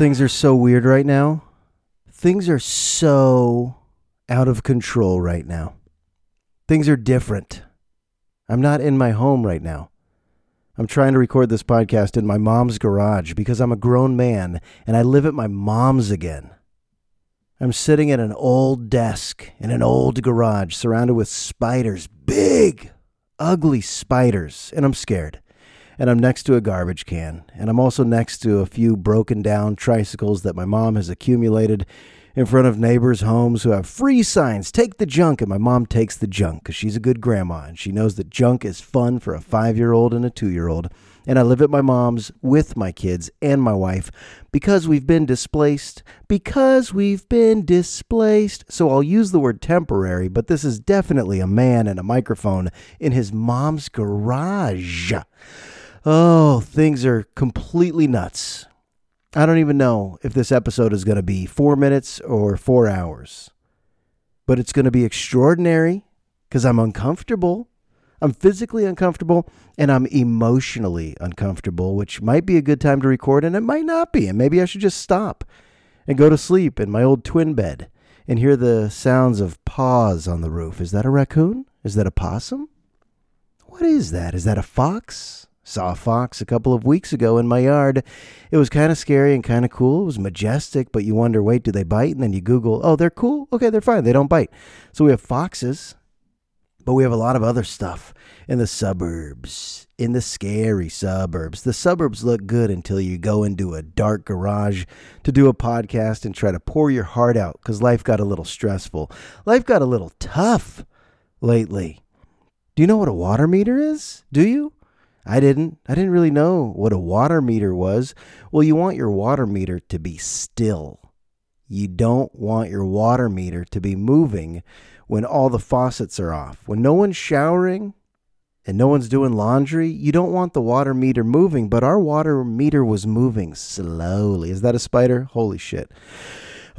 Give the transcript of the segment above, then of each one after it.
Things are so weird right now. Things are so out of control right now. Things are different. I'm not in my home right now. I'm trying to record this podcast in my mom's garage because I'm a grown man and I live at my mom's again. I'm sitting at an old desk in an old garage surrounded with spiders, big, ugly spiders, and I'm scared and I'm next to a garbage can, and I'm also next to a few broken down tricycles that my mom has accumulated in front of neighbors' homes who have free signs take the junk, and my mom takes the junk because she's a good grandma and she knows that junk is fun for a five year old and a two year old. And I live at my mom's with my kids and my wife because we've been displaced. Because we've been displaced. So I'll use the word temporary, but this is definitely a man and a microphone in his mom's garage. Oh, things are completely nuts. I don't even know if this episode is going to be four minutes or four hours, but it's going to be extraordinary because I'm uncomfortable. I'm physically uncomfortable and I'm emotionally uncomfortable, which might be a good time to record and it might not be. And maybe I should just stop and go to sleep in my old twin bed and hear the sounds of paws on the roof. Is that a raccoon? Is that a possum? What is that? Is that a fox? Saw a fox a couple of weeks ago in my yard. It was kind of scary and kind of cool. It was majestic, but you wonder, wait, do they bite? And then you Google, oh, they're cool. Okay, they're fine. They don't bite. So we have foxes, but we have a lot of other stuff in the suburbs, in the scary suburbs. The suburbs look good until you go into a dark garage to do a podcast and try to pour your heart out because life got a little stressful. Life got a little tough lately. Do you know what a water meter is? Do you? I didn't. I didn't really know what a water meter was. Well, you want your water meter to be still. You don't want your water meter to be moving when all the faucets are off. When no one's showering and no one's doing laundry, you don't want the water meter moving, but our water meter was moving slowly. Is that a spider? Holy shit.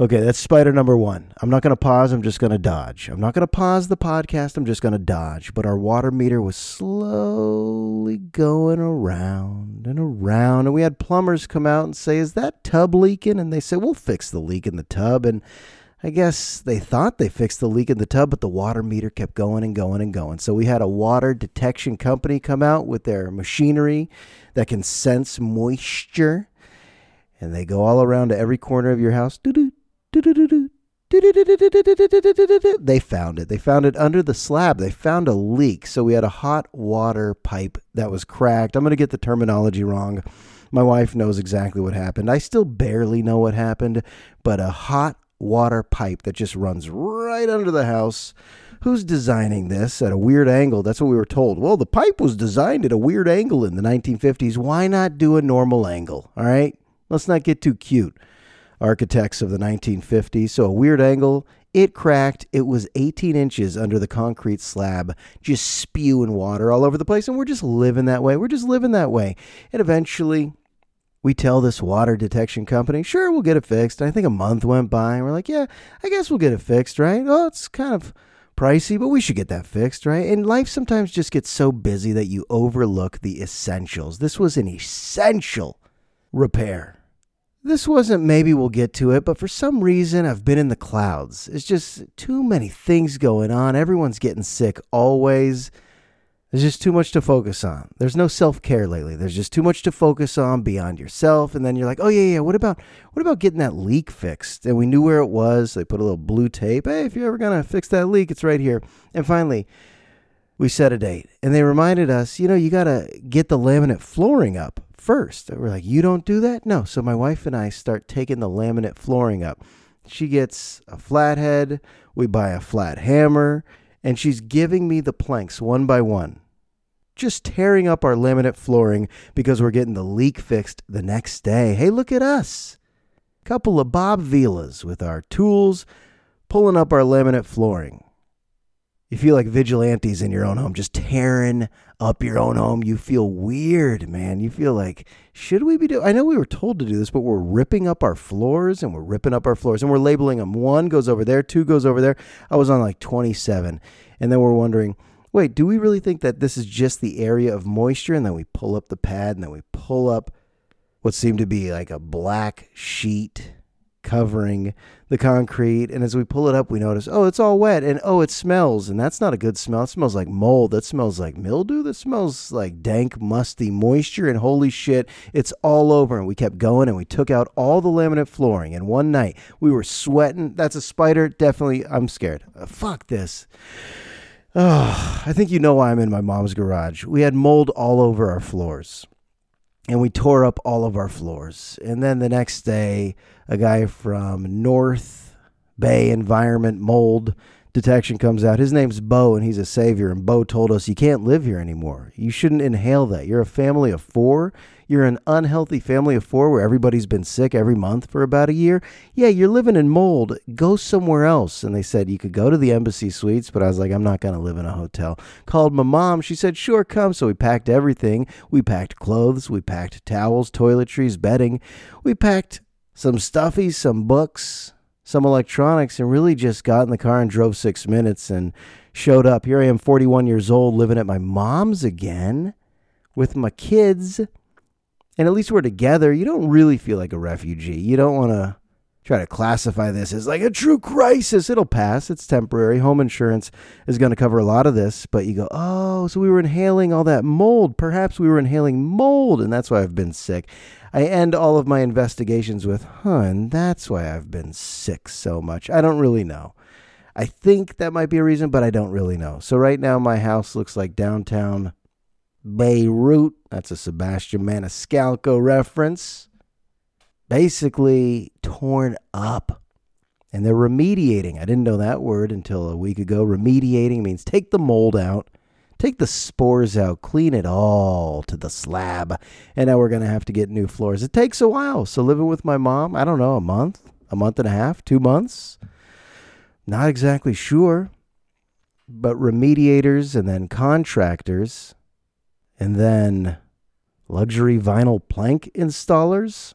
Okay, that's spider number one. I'm not going to pause. I'm just going to dodge. I'm not going to pause the podcast. I'm just going to dodge. But our water meter was slowly going around and around. And we had plumbers come out and say, Is that tub leaking? And they said, We'll fix the leak in the tub. And I guess they thought they fixed the leak in the tub, but the water meter kept going and going and going. So we had a water detection company come out with their machinery that can sense moisture. And they go all around to every corner of your house. Doo-doo, they found it. They found it under the slab. They found a leak. So we had a hot water pipe that was cracked. I'm going to get the terminology wrong. My wife knows exactly what happened. I still barely know what happened, but a hot water pipe that just runs right under the house. Who's designing this at a weird angle? That's what we were told. Well, the pipe was designed at a weird angle in the 1950s. Why not do a normal angle? All right? Let's not get too cute architects of the 1950s. So a weird angle. It cracked. It was 18 inches under the concrete slab, just spewing water all over the place. And we're just living that way. We're just living that way. And eventually, we tell this water detection company, sure, we'll get it fixed. I think a month went by, and we're like, yeah, I guess we'll get it fixed, right? Oh, it's kind of pricey, but we should get that fixed, right? And life sometimes just gets so busy that you overlook the essentials. This was an essential repair. This wasn't maybe we'll get to it, but for some reason I've been in the clouds. It's just too many things going on. Everyone's getting sick always. There's just too much to focus on. There's no self-care lately. There's just too much to focus on beyond yourself. And then you're like, oh yeah, yeah. What about what about getting that leak fixed? And we knew where it was. So they put a little blue tape. Hey, if you're ever gonna fix that leak, it's right here. And finally, we set a date. And they reminded us, you know, you gotta get the laminate flooring up first. We're like, you don't do that? No. So my wife and I start taking the laminate flooring up. She gets a flathead. We buy a flat hammer. And she's giving me the planks one by one. Just tearing up our laminate flooring because we're getting the leak fixed the next day. Hey, look at us. Couple of Bob Vilas with our tools, pulling up our laminate flooring. You feel like vigilantes in your own home, just tearing up your own home. You feel weird, man. You feel like, should we be doing? I know we were told to do this, but we're ripping up our floors and we're ripping up our floors and we're labeling them. One goes over there, two goes over there. I was on like 27. And then we're wondering, wait, do we really think that this is just the area of moisture? And then we pull up the pad and then we pull up what seemed to be like a black sheet covering the concrete. And as we pull it up, we notice, oh, it's all wet and oh, it smells. And that's not a good smell. It smells like mold. That smells like mildew. That smells like dank, musty moisture. And holy shit, it's all over. And we kept going and we took out all the laminate flooring. And one night we were sweating. That's a spider. Definitely, I'm scared. Uh, fuck this. Oh, I think you know why I'm in my mom's garage. We had mold all over our floors and we tore up all of our floors. And then the next day, a guy from North Bay Environment Mold Detection comes out. His name's Bo, and he's a savior. And Bo told us, You can't live here anymore. You shouldn't inhale that. You're a family of four. You're an unhealthy family of four where everybody's been sick every month for about a year. Yeah, you're living in mold. Go somewhere else. And they said, You could go to the embassy suites, but I was like, I'm not going to live in a hotel. Called my mom. She said, Sure, come. So we packed everything. We packed clothes. We packed towels, toiletries, bedding. We packed some stuffies, some books, some electronics, and really just got in the car and drove six minutes and showed up. Here I am, 41 years old, living at my mom's again with my kids. And at least we're together. You don't really feel like a refugee. You don't want to try to classify this as like a true crisis. It'll pass. It's temporary. Home insurance is going to cover a lot of this, but you go, oh, so we were inhaling all that mold. Perhaps we were inhaling mold, and that's why I've been sick. I end all of my investigations with, huh, and that's why I've been sick so much. I don't really know. I think that might be a reason, but I don't really know. So right now, my house looks like downtown Beirut. That's a Sebastian Maniscalco reference. Basically, torn up. And they're remediating. I didn't know that word until a week ago. Remediating means take the mold out Take the spores out, clean it all to the slab, and now we're going to have to get new floors. It takes a while. So living with my mom, I don't know, a month, a month and a half, two months. Not exactly sure. But remediators and then contractors and then luxury vinyl plank installers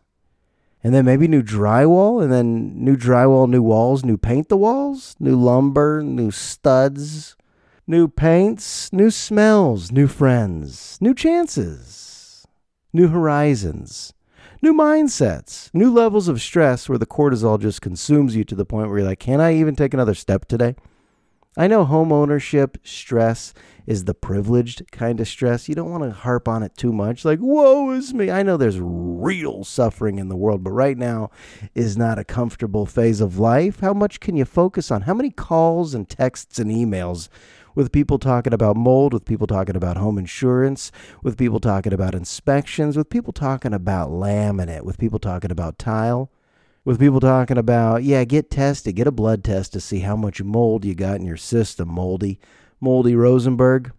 and then maybe new drywall and then new drywall new walls new paint the walls new lumber new studs New paints, new smells, new friends, new chances, new horizons, new mindsets, new levels of stress where the cortisol just consumes you to the point where you're like, can I even take another step today? I know home ownership stress is the privileged kind of stress. You don't want to harp on it too much, like, woe is me. I know there's real suffering in the world, but right now is not a comfortable phase of life. How much can you focus on? How many calls and texts and emails with people talking about mold, with people talking about home insurance, with people talking about inspections, with people talking about laminate, with people talking about tile, with people talking about, yeah, get tested, get a blood test to see how much mold you got in your system, moldy, moldy Rosenberg.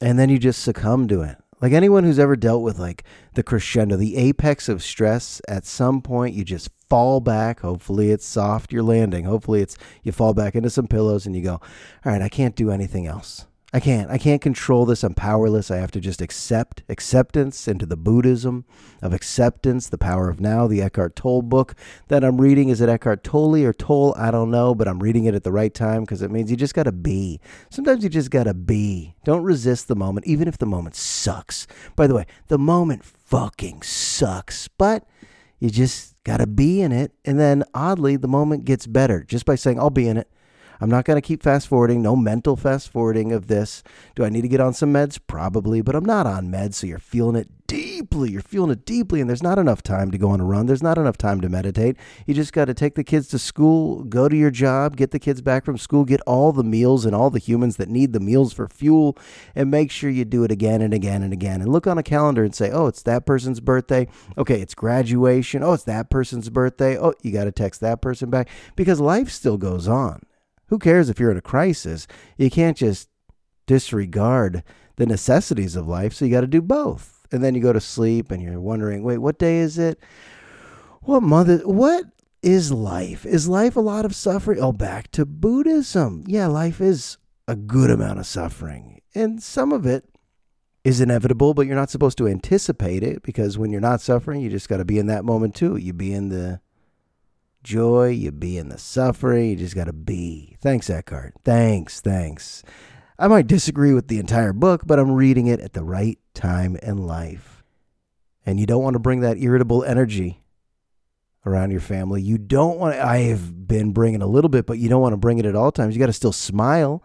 And then you just succumb to it. Like anyone who's ever dealt with like the crescendo, the apex of stress, at some point you just fall back. Hopefully it's soft, you're landing. Hopefully it's you fall back into some pillows and you go, all right, I can't do anything else. I can't. I can't control this. I'm powerless. I have to just accept acceptance into the Buddhism of acceptance, the power of now, the Eckhart Tolle book that I'm reading. Is it Eckhart Tolle or Tolle? I don't know, but I'm reading it at the right time because it means you just got to be. Sometimes you just got to be. Don't resist the moment, even if the moment sucks. By the way, the moment fucking sucks, but you just got to be in it. And then oddly, the moment gets better just by saying, I'll be in it. I'm not going to keep fast forwarding, no mental fast forwarding of this. Do I need to get on some meds? Probably, but I'm not on meds, so you're feeling it deeply. You're feeling it deeply, and there's not enough time to go on a run. There's not enough time to meditate. You just got to take the kids to school, go to your job, get the kids back from school, get all the meals and all the humans that need the meals for fuel, and make sure you do it again and again and again. And look on a calendar and say, oh, it's that person's birthday. Okay, it's graduation. Oh, it's that person's birthday. Oh, you got to text that person back because life still goes on. Who cares if you're in a crisis? You can't just disregard the necessities of life, so you got to do both. And then you go to sleep and you're wondering, wait, what day is it? What month? what is life? Is life a lot of suffering? Oh, back to Buddhism. Yeah, life is a good amount of suffering. And some of it is inevitable, but you're not supposed to anticipate it because when you're not suffering, you just got to be in that moment too. You be in the joy, you be in the suffering, you just got to be. Thanks, Eckhart. Thanks, thanks. I might disagree with the entire book, but I'm reading it at the right time in life. and you don't want to bring that irritable energy around your family. You don't want to, I have been bringing a little bit, but you don't want to bring it at all times. You got to still smile.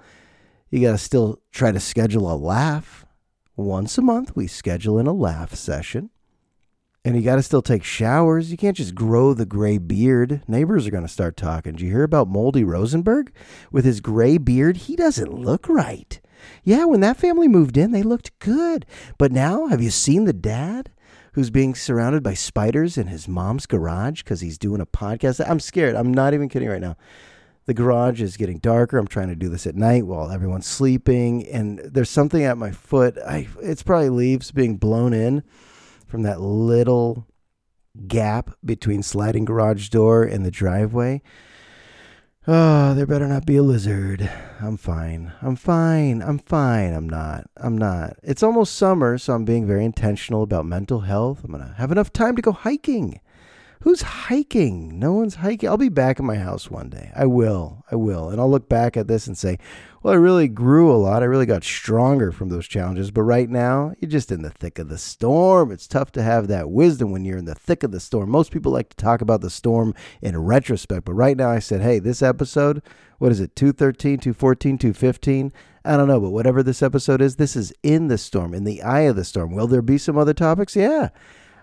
You got to still try to schedule a laugh. Once a month, we schedule in a laugh session. And you got to still take showers. You can't just grow the gray beard. Neighbors are going to start talking. Did you hear about Moldy Rosenberg? With his gray beard, he doesn't look right. Yeah, when that family moved in, they looked good. But now, have you seen the dad? who's being surrounded by spiders in his mom's garage because he's doing a podcast. I'm scared. I'm not even kidding right now. The garage is getting darker. I'm trying to do this at night while everyone's sleeping, and there's something at my foot. I it's probably leaves being blown in from that little gap between sliding garage door and the driveway. Oh, there better not be a lizard. I'm fine. I'm fine. I'm fine. I'm not. I'm not. It's almost summer, so I'm being very intentional about mental health. I'm going to have enough time to go hiking. Who's hiking? No one's hiking. I'll be back in my house one day. I will. I will. And I'll look back at this and say, well, I really grew a lot. I really got stronger from those challenges. But right now, you're just in the thick of the storm. It's tough to have that wisdom when you're in the thick of the storm. Most people like to talk about the storm in retrospect. But right now, I said, hey, this episode, what is it, 213, 214, 215? I don't know. But whatever this episode is, this is in the storm, in the eye of the storm. Will there be some other topics? Yeah.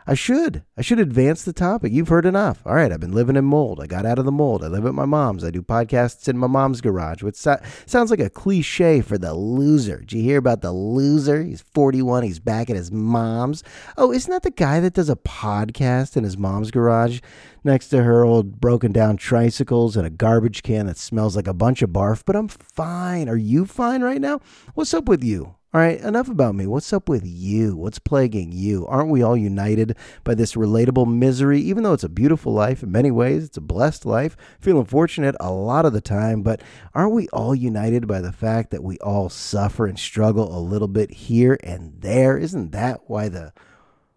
I should. I should advance the topic. You've heard enough. All right, I've been living in mold. I got out of the mold. I live at my mom's. I do podcasts in my mom's garage, which so- sounds like a cliche for the loser. Did you hear about the loser? He's 41. He's back at his mom's. Oh, isn't that the guy that does a podcast in his mom's garage next to her old broken down tricycles and a garbage can that smells like a bunch of barf? But I'm fine. Are you fine right now? What's up with you? All right, enough about me. What's up with you? What's plaguing you? Aren't we all united by this relatable misery? Even though it's a beautiful life in many ways, it's a blessed life, feeling fortunate a lot of the time, but aren't we all united by the fact that we all suffer and struggle a little bit here and there? Isn't that why the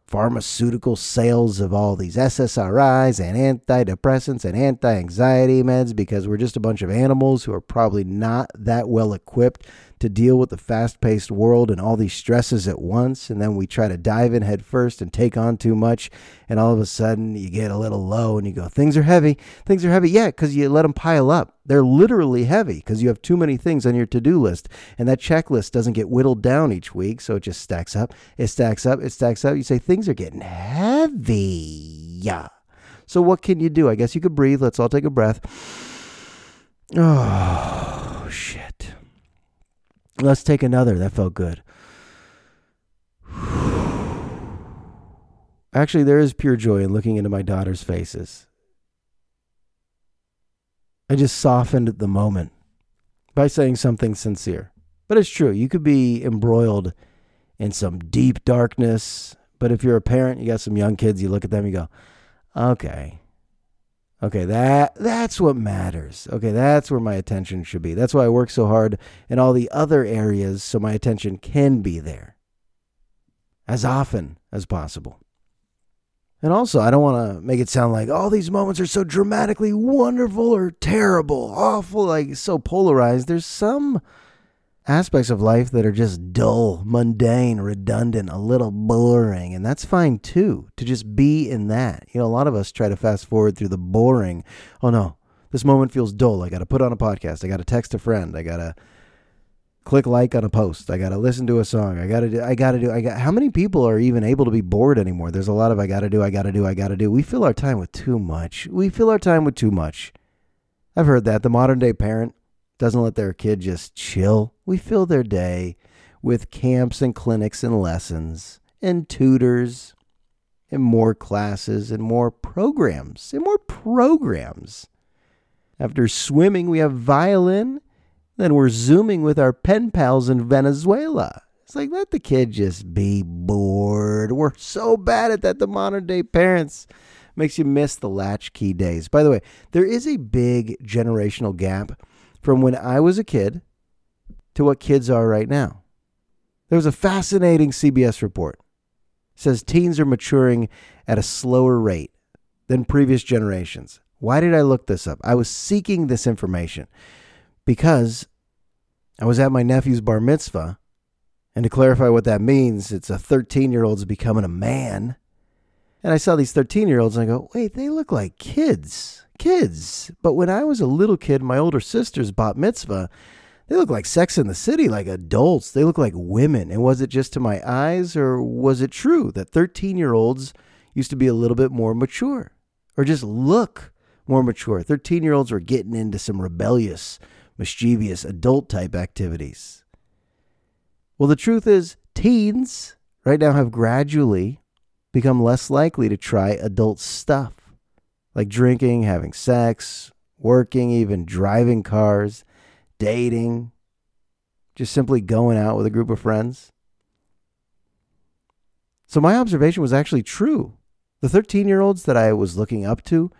pharmaceutical sales of all these SSRIs and antidepressants and anti anxiety meds because we're just a bunch of animals who are probably not that well equipped to deal with the fast paced world and all these stresses at once. And then we try to dive in head first and take on too much. And all of a sudden you get a little low and you go, things are heavy. Things are heavy. Yeah, because you let them pile up. They're literally heavy because you have too many things on your to do list. And that checklist doesn't get whittled down each week. So it just stacks up. It stacks up. It stacks up. You say, things are getting heavy. Yeah. So what can you do? I guess you could breathe. Let's all take a breath. Oh. Let's take another. That felt good. Actually, there is pure joy in looking into my daughter's faces. I just softened the moment by saying something sincere. But it's true. You could be embroiled in some deep darkness. But if you're a parent, you got some young kids, you look at them, you go, okay, Okay, that that's what matters. Okay, that's where my attention should be. That's why I work so hard in all the other areas so my attention can be there as often as possible. And also, I don't want to make it sound like all these moments are so dramatically wonderful or terrible, awful, like so polarized. There's some aspects of life that are just dull, mundane, redundant, a little boring. And that's fine too, to just be in that. You know, a lot of us try to fast forward through the boring. Oh no, this moment feels dull. I got to put on a podcast. I got to text a friend. I got to click like on a post. I got to listen to a song. I got to do, I got to do, I got, how many people are even able to be bored anymore? There's a lot of, I got to do, I got to do, I got to do. We fill our time with too much. We fill our time with too much. I've heard that. The modern day parent doesn't let their kid just chill. We fill their day with camps and clinics and lessons and tutors and more classes and more programs and more programs. After swimming, we have violin. Then we're zooming with our pen pals in Venezuela. It's like, let the kid just be bored. We're so bad at that, the modern day parents. Makes you miss the latchkey days. By the way, there is a big generational gap from when I was a kid to what kids are right now. There was a fascinating CBS report. It says teens are maturing at a slower rate than previous generations. Why did I look this up? I was seeking this information because I was at my nephew's bar mitzvah. And to clarify what that means, it's a 13 year old's becoming a man. And I saw these 13 year olds and I go, wait, they look like kids. Kids. But when I was a little kid, my older sister's bat mitzvah, they look like Sex in the City, like adults. They look like women. And was it just to my eyes, or was it true that 13 year olds used to be a little bit more mature, or just look more mature? 13 year olds were getting into some rebellious, mischievous, adult type activities. Well, the truth is, teens right now have gradually become less likely to try adult stuff like drinking, having sex, working, even driving cars, dating, just simply going out with a group of friends. So my observation was actually true. The 13 year olds that I was looking up to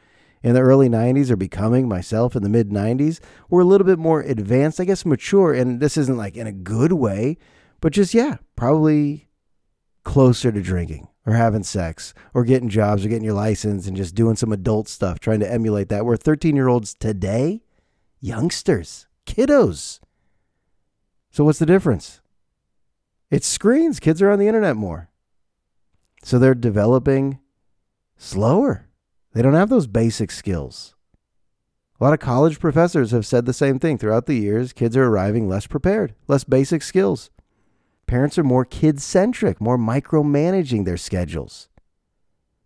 in the early 90s or becoming myself in the mid 90s were a little bit more advanced, I guess mature. And this isn't like in a good way, but just, yeah, probably closer to drinking or having sex or getting jobs or getting your license and just doing some adult stuff, trying to emulate that. Where 13 year olds today, youngsters, kiddos. So what's the difference? It's screens. Kids are on the internet more. So they're developing slower. They don't have those basic skills. A lot of college professors have said the same thing throughout the years. Kids are arriving less prepared, less basic skills. Parents are more kid centric, more micromanaging their schedules.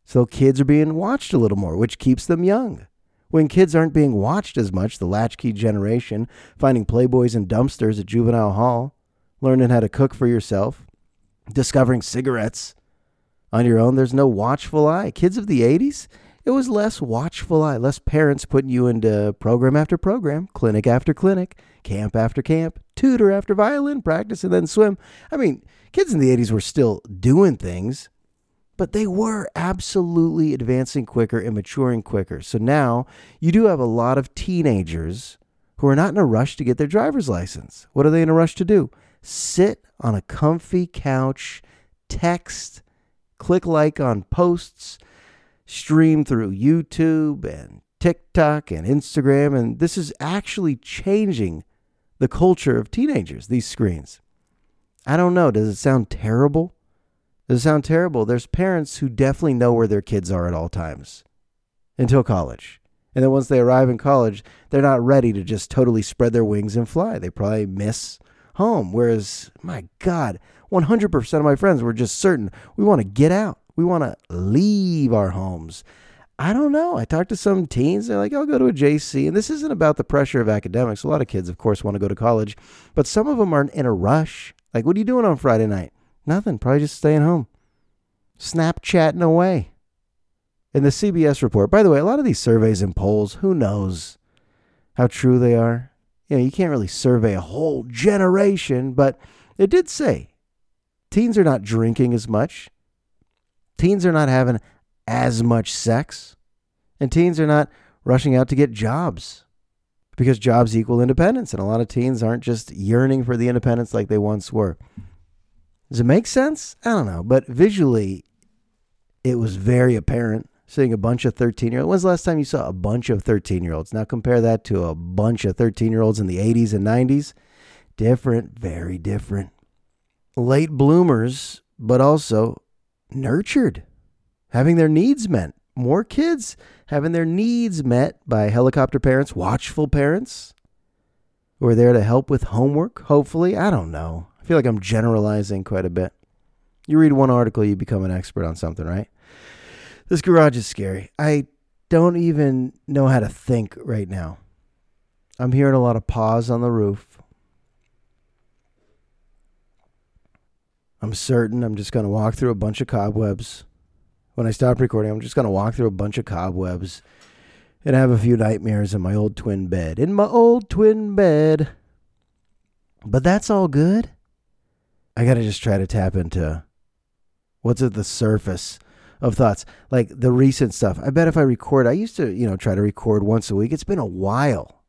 So kids are being watched a little more, which keeps them young. When kids aren't being watched as much, the latchkey generation, finding playboys and dumpsters at juvenile hall, learning how to cook for yourself, discovering cigarettes on your own, there's no watchful eye. Kids of the 80s, it was less watchful eye, less parents putting you into program after program, clinic after clinic, camp after camp, tutor after violin practice, and then swim. I mean, kids in the 80s were still doing things, but they were absolutely advancing quicker and maturing quicker. So now you do have a lot of teenagers who are not in a rush to get their driver's license. What are they in a rush to do? Sit on a comfy couch, text, click like on posts, stream through YouTube and TikTok and Instagram. And this is actually changing the culture of teenagers, these screens. I don't know. Does it sound terrible? Does it sound terrible? There's parents who definitely know where their kids are at all times until college. And then once they arrive in college, they're not ready to just totally spread their wings and fly. They probably miss home. Whereas, my God, 100% of my friends were just certain we want to get out. We want to leave our homes. I don't know. I talked to some teens. They're like, I'll go to a JC. And this isn't about the pressure of academics. A lot of kids, of course, want to go to college, but some of them aren't in a rush. Like, what are you doing on Friday night? Nothing. Probably just staying home, Snapchatting away. In the CBS report, by the way, a lot of these surveys and polls, who knows how true they are? You know, you can't really survey a whole generation, but it did say teens are not drinking as much. Teens are not having as much sex. And teens are not rushing out to get jobs because jobs equal independence. And a lot of teens aren't just yearning for the independence like they once were. Does it make sense? I don't know. But visually, it was very apparent seeing a bunch of 13 year olds. When's the last time you saw a bunch of 13 year olds? Now compare that to a bunch of 13 year olds in the 80s and 90s. Different, very different. Late bloomers, but also nurtured having their needs met. More kids having their needs met by helicopter parents, watchful parents who are there to help with homework, hopefully. I don't know. I feel like I'm generalizing quite a bit. You read one article, you become an expert on something, right? This garage is scary. I don't even know how to think right now. I'm hearing a lot of paws on the roof. I'm certain I'm just going to walk through a bunch of cobwebs when I stop recording, I'm just going to walk through a bunch of cobwebs and have a few nightmares in my old twin bed. In my old twin bed. But that's all good. I got to just try to tap into what's at the surface of thoughts, like the recent stuff. I bet if I record, I used to, you know, try to record once a week. It's been a while.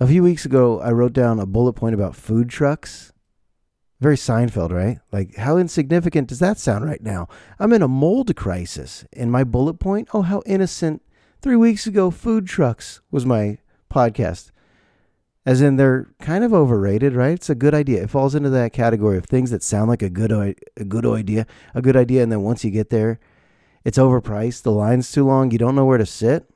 A few weeks ago, I wrote down a bullet point about food trucks very Seinfeld, right? Like, how insignificant does that sound right now? I'm in a mold crisis. And my bullet point, oh, how innocent. Three weeks ago, food trucks was my podcast. As in, they're kind of overrated, right? It's a good idea. It falls into that category of things that sound like a good, a good idea, a good idea. And then once you get there, It's overpriced. The line's too long. You don't know where to sit.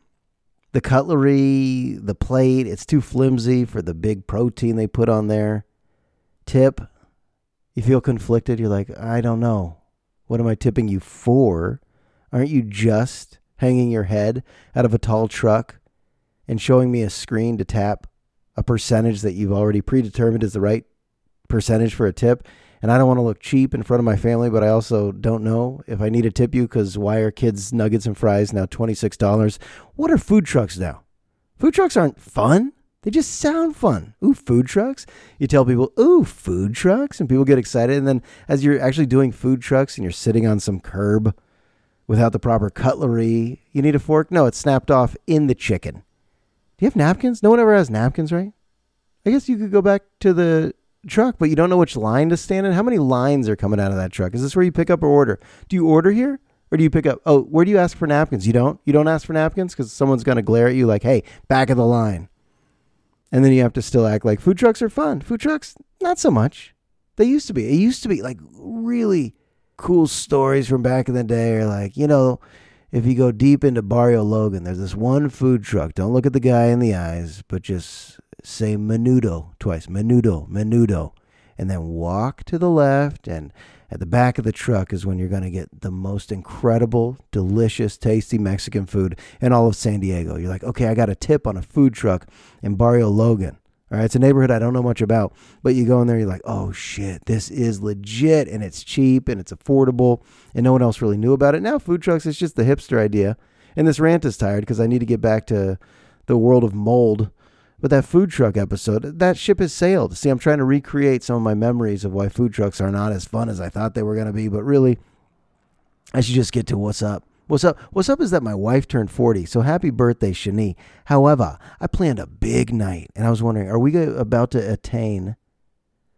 The cutlery, the plate, it's too flimsy for the big protein they put on there. Tip, you feel conflicted. You're like, I don't know. What am I tipping you for? Aren't you just hanging your head out of a tall truck and showing me a screen to tap a percentage that you've already predetermined is the right percentage for a tip? And I don't want to look cheap in front of my family, but I also don't know if I need to tip you because why are kids' nuggets and fries now $26? What are food trucks now? Food trucks aren't fun. They just sound fun. Ooh, food trucks. You tell people, ooh, food trucks, and people get excited. And then as you're actually doing food trucks and you're sitting on some curb without the proper cutlery, you need a fork? No, it's snapped off in the chicken. Do you have napkins? No one ever has napkins, right? I guess you could go back to the truck, but you don't know which line to stand in. How many lines are coming out of that truck? Is this where you pick up or order? Do you order here? Or do you pick up? Oh, where do you ask for napkins? You don't? You don't ask for napkins because someone's going to glare at you like, hey, back of the line. And then you have to still act like food trucks are fun. Food trucks, not so much. They used to be. It used to be like really cool stories from back in the day are like, you know, if you go deep into Barrio Logan, there's this one food truck. Don't look at the guy in the eyes, but just say menudo twice. Menudo, menudo. And then walk to the left and at the back of the truck is when you're going to get the most incredible, delicious, tasty Mexican food in all of San Diego. You're like, okay, I got a tip on a food truck in Barrio Logan. All right, it's a neighborhood I don't know much about, but you go in there, you're like, oh shit, this is legit and it's cheap and it's affordable, and no one else really knew about it. Now, food trucks, it's just the hipster idea. And this rant is tired because I need to get back to the world of mold but that food truck episode, that ship has sailed. See, I'm trying to recreate some of my memories of why food trucks are not as fun as I thought they were going to be. But really, I should just get to what's up. What's up? What's up is that my wife turned 40, so happy birthday, Shani. However, I planned a big night, and I was wondering, are we about to attain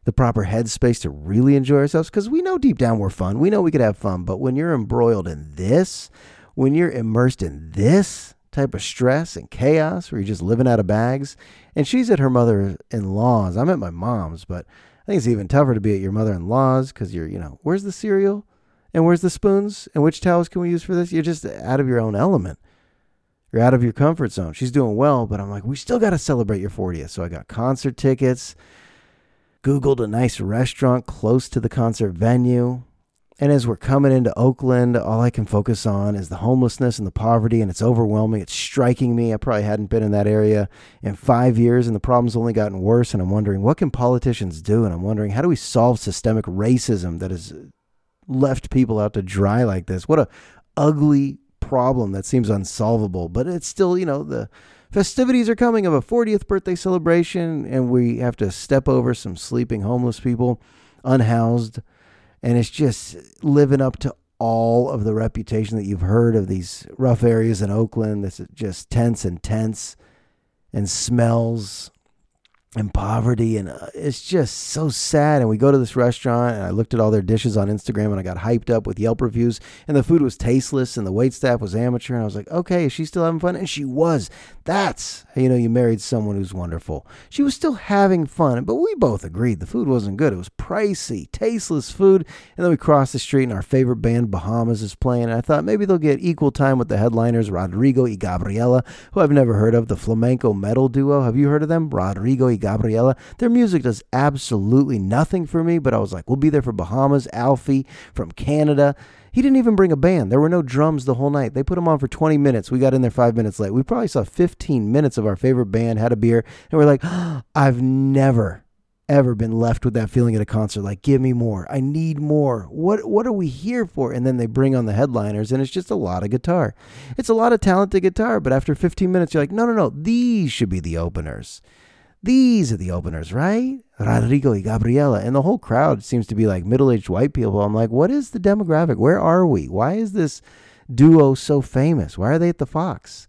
the proper headspace to really enjoy ourselves? Because we know deep down we're fun. We know we could have fun, but when you're embroiled in this, when you're immersed in this, type of stress and chaos where you're just living out of bags. And she's at her mother in law's. I'm at my mom's, but I think it's even tougher to be at your mother in law's because you're, you know, where's the cereal? And where's the spoons? And which towels can we use for this? You're just out of your own element. You're out of your comfort zone. She's doing well, but I'm like, we still got to celebrate your 40th. So I got concert tickets, Googled a nice restaurant close to the concert venue. And as we're coming into Oakland, all I can focus on is the homelessness and the poverty, and it's overwhelming. It's striking me. I probably hadn't been in that area in five years, and the problem's only gotten worse. And I'm wondering, what can politicians do? And I'm wondering, how do we solve systemic racism that has left people out to dry like this? What a ugly problem that seems unsolvable, but it's still, you know, the festivities are coming of a 40th birthday celebration, and we have to step over some sleeping homeless people, unhoused and it's just living up to all of the reputation that you've heard of these rough areas in Oakland. That's just tense and tense and smells and poverty and uh, it's just so sad. And we go to this restaurant and i looked at all their dishes on instagram and i got hyped up with yelp reviews and the food was tasteless and the wait staff was amateur and i was like okay is she still having fun? And she was. That's how you know you married someone who's wonderful. She was still having fun but we both agreed the food wasn't good. It was pricey tasteless food. And then we crossed the street and our favorite band bahamas is playing and i thought maybe they'll get equal time with the headliners rodrigo y gabriela who i've never heard of the flamenco metal duo. Have you heard of them? Rodrigo y Gabriela. Their music does absolutely nothing for me, but I was like, we'll be there for Bahamas, Afie from Canada. He didn't even bring a band. There were no drums the whole night. They put them on for 20 minutes. We got in there five minutes late. We probably saw 15 minutes of our favorite band, had a beer, and we're like, oh, I've never ever been left with that feeling at a concert like give me more i need more what what are we here for and then they bring on the headliners and it's just a lot of guitar it's a lot of talented guitar but after 15 minutes you're like no no no these should be the openers these are the openers, right? Mm. Rodrigo y Gabriela. And the whole crowd seems to be like middle aged white people. I'm like, what is the demographic? Where are we? Why is this duo so famous? Why are they at the Fox?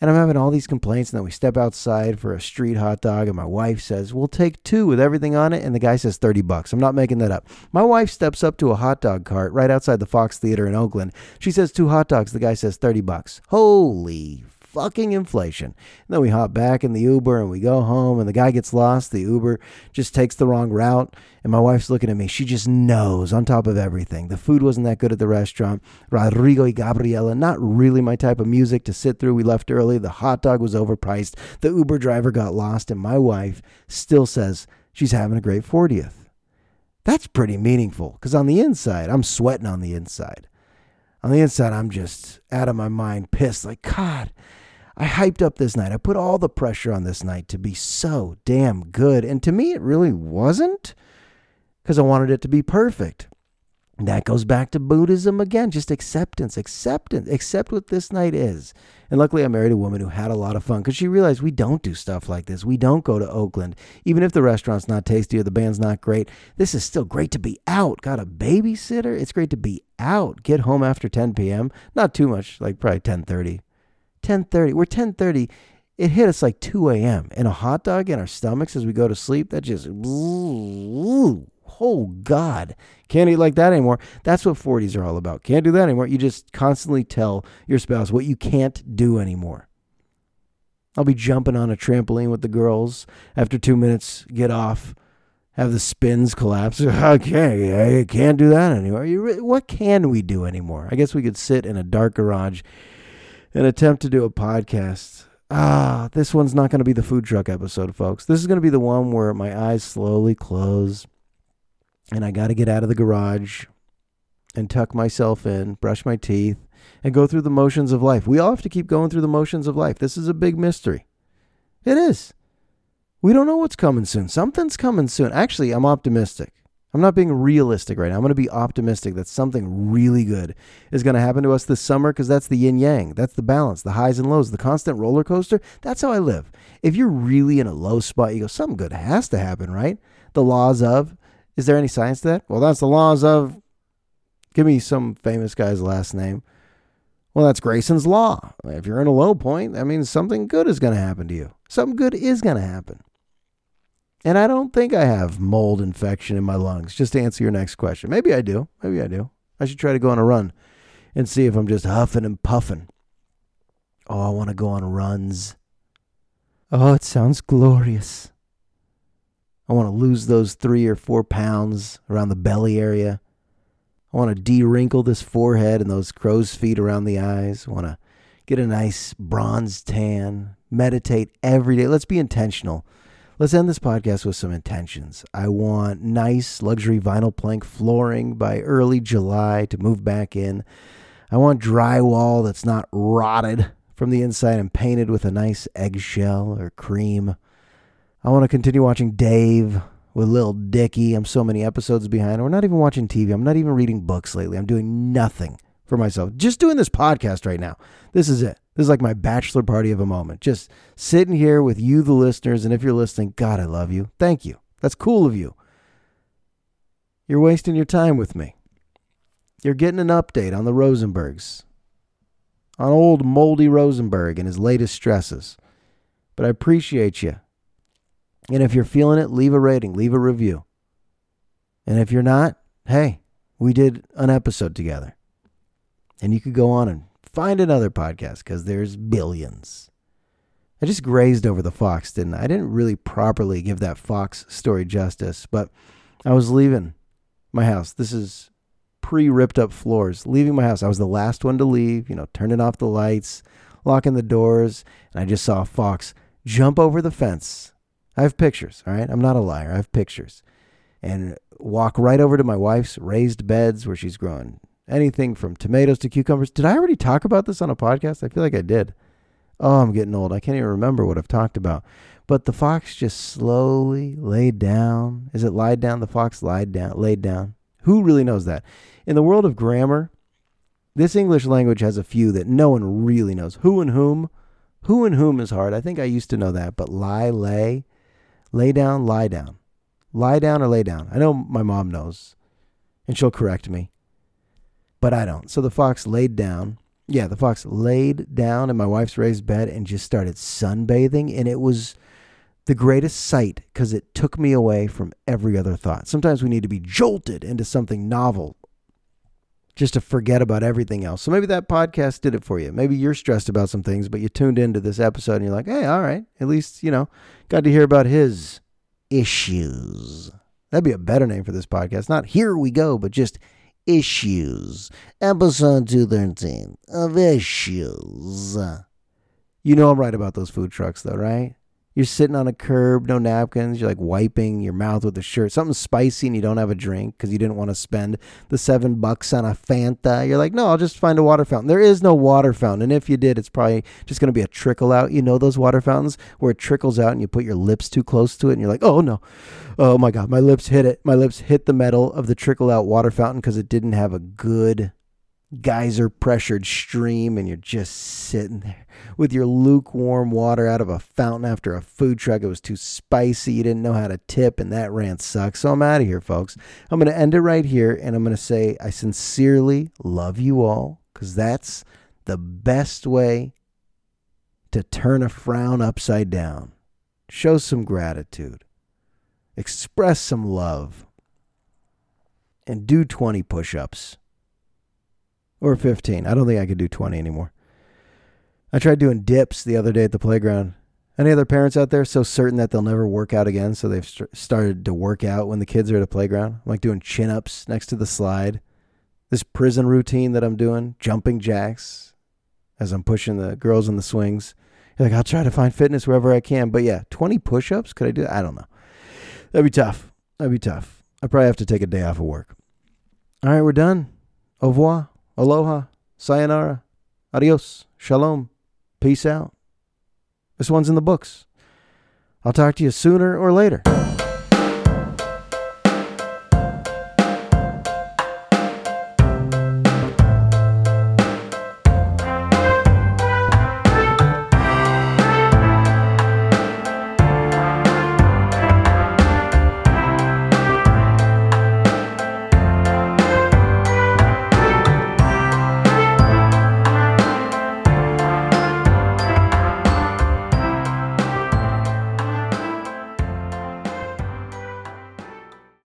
And I'm having all these complaints, and then we step outside for a street hot dog, and my wife says, We'll take two with everything on it. And the guy says 30 bucks. I'm not making that up. My wife steps up to a hot dog cart right outside the Fox Theater in Oakland. She says, Two hot dogs. The guy says 30 bucks. Holy fucking inflation. And then we hop back in the Uber and we go home and the guy gets lost. The Uber just takes the wrong route. And my wife's looking at me. She just knows on top of everything. The food wasn't that good at the restaurant. Rodrigo y Gabriela, not really my type of music to sit through. We left early. The hot dog was overpriced. The Uber driver got lost. And my wife still says she's having a great 40th. That's pretty meaningful because on the inside, I'm sweating on the inside. On the inside, I'm just out of my mind, pissed. Like, God, I hyped up this night. I put all the pressure on this night to be so damn good. And to me, it really wasn't because I wanted it to be perfect. That goes back to Buddhism again, just acceptance, acceptance, accept what this night is. And luckily, I married a woman who had a lot of fun because she realized we don't do stuff like this. We don't go to Oakland. Even if the restaurant's not tasty or the band's not great, this is still great to be out. Got a babysitter? It's great to be out. Get home after 10 p.m. Not too much, like probably 10.30. 10.30. We're 10.30. It hit us like 2 a.m. And a hot dog in our stomachs as we go to sleep, that just oh God, can't eat like that anymore. That's what 40s are all about. Can't do that anymore. You just constantly tell your spouse what you can't do anymore. I'll be jumping on a trampoline with the girls. After two minutes, get off, have the spins collapse. Okay, I can't do that anymore. What can we do anymore? I guess we could sit in a dark garage and attempt to do a podcast. Ah, this one's not going to be the food truck episode, folks. This is going to be the one where my eyes slowly close and I got to get out of the garage and tuck myself in, brush my teeth, and go through the motions of life. We all have to keep going through the motions of life. This is a big mystery. It is. We don't know what's coming soon. Something's coming soon. Actually, I'm optimistic. I'm not being realistic right now. I'm going to be optimistic that something really good is going to happen to us this summer because that's the yin yang. That's the balance, the highs and lows, the constant roller coaster. That's how I live. If you're really in a low spot, you go, something good has to happen, right? The laws of is there any science to that? Well, that's the laws of. Give me some famous guy's last name. Well, that's Grayson's Law. If you're in a low point, that means something good is going to happen to you. Something good is going to happen. And I don't think I have mold infection in my lungs, just to answer your next question. Maybe I do. Maybe I do. I should try to go on a run and see if I'm just huffing and puffing. Oh, I want to go on runs. Oh, it sounds glorious. I want to lose those three or four pounds around the belly area. I want to de wrinkle this forehead and those crow's feet around the eyes. I want to get a nice bronze tan, meditate every day. Let's be intentional. Let's end this podcast with some intentions. I want nice luxury vinyl plank flooring by early July to move back in. I want drywall that's not rotted from the inside and painted with a nice eggshell or cream. I want to continue watching Dave with Lil Dicky. I'm so many episodes behind. We're not even watching TV. I'm not even reading books lately. I'm doing nothing for myself. Just doing this podcast right now. This is it. This is like my bachelor party of a moment. Just sitting here with you, the listeners. And if you're listening, God, I love you. Thank you. That's cool of you. You're wasting your time with me. You're getting an update on the Rosenbergs, on old moldy Rosenberg and his latest stresses. But I appreciate you and if you're feeling it, leave a rating, leave a review. And if you're not, hey, we did an episode together. And you could go on and find another podcast because there's billions. I just grazed over the Fox, didn't I? I didn't really properly give that Fox story justice, but I was leaving my house. This is pre ripped up floors. Leaving my house. I was the last one to leave, you know, turning off the lights, locking the doors, and I just saw a fox jump over the fence I have pictures, all right? I'm not a liar. I have pictures. And walk right over to my wife's raised beds where she's growing anything from tomatoes to cucumbers. Did I already talk about this on a podcast? I feel like I did. Oh, I'm getting old. I can't even remember what I've talked about. But the fox just slowly laid down. Is it lied down? The fox lied down, laid down. Who really knows that? In the world of grammar, this English language has a few that no one really knows. Who and whom? Who and whom is hard. I think I used to know that, but lie, lay, Lay down, lie down. Lie down or lay down. I know my mom knows, and she'll correct me, but I don't. So the fox laid down. Yeah, the fox laid down in my wife's raised bed and just started sunbathing, and it was the greatest sight because it took me away from every other thought. Sometimes we need to be jolted into something novel. just to forget about everything else. So maybe that podcast did it for you. Maybe you're stressed about some things, but you tuned into this episode and you're like, hey, all right, at least, you know, got to hear about his issues. That'd be a better name for this podcast. Not here we go, but just issues. Episode 213 of issues. You know I'm right about those food trucks, though, right? You're sitting on a curb, no napkins. You're like wiping your mouth with a shirt. Something spicy and you don't have a drink because you didn't want to spend the seven bucks on a Fanta. You're like, no, I'll just find a water fountain. There is no water fountain. And if you did, it's probably just going to be a trickle out. You know those water fountains where it trickles out and you put your lips too close to it and you're like, oh no. Oh my God, my lips hit it. My lips hit the metal of the trickle out water fountain because it didn't have a good geyser pressured stream and you're just sitting there with your lukewarm water out of a fountain after a food truck. It was too spicy. You didn't know how to tip, and that rant sucks. So I'm out of here, folks. I'm going to end it right here, and I'm going to say I sincerely love you all because that's the best way to turn a frown upside down. Show some gratitude, express some love, and do 20 push ups or 15. I don't think I could do 20 anymore. I tried doing dips the other day at the playground. Any other parents out there so certain that they'll never work out again, so they've st- started to work out when the kids are at a playground? I'm like doing chin ups next to the slide. This prison routine that I'm doing, jumping jacks as I'm pushing the girls in the swings. You're like, I'll try to find fitness wherever I can. But yeah, 20 push ups? Could I do that? I don't know. That'd be tough. That'd be tough. I probably have to take a day off of work. All right, we're done. Au revoir. Aloha, sayonara, adios, shalom, peace out. This one's in the books. I'll talk to you sooner or later.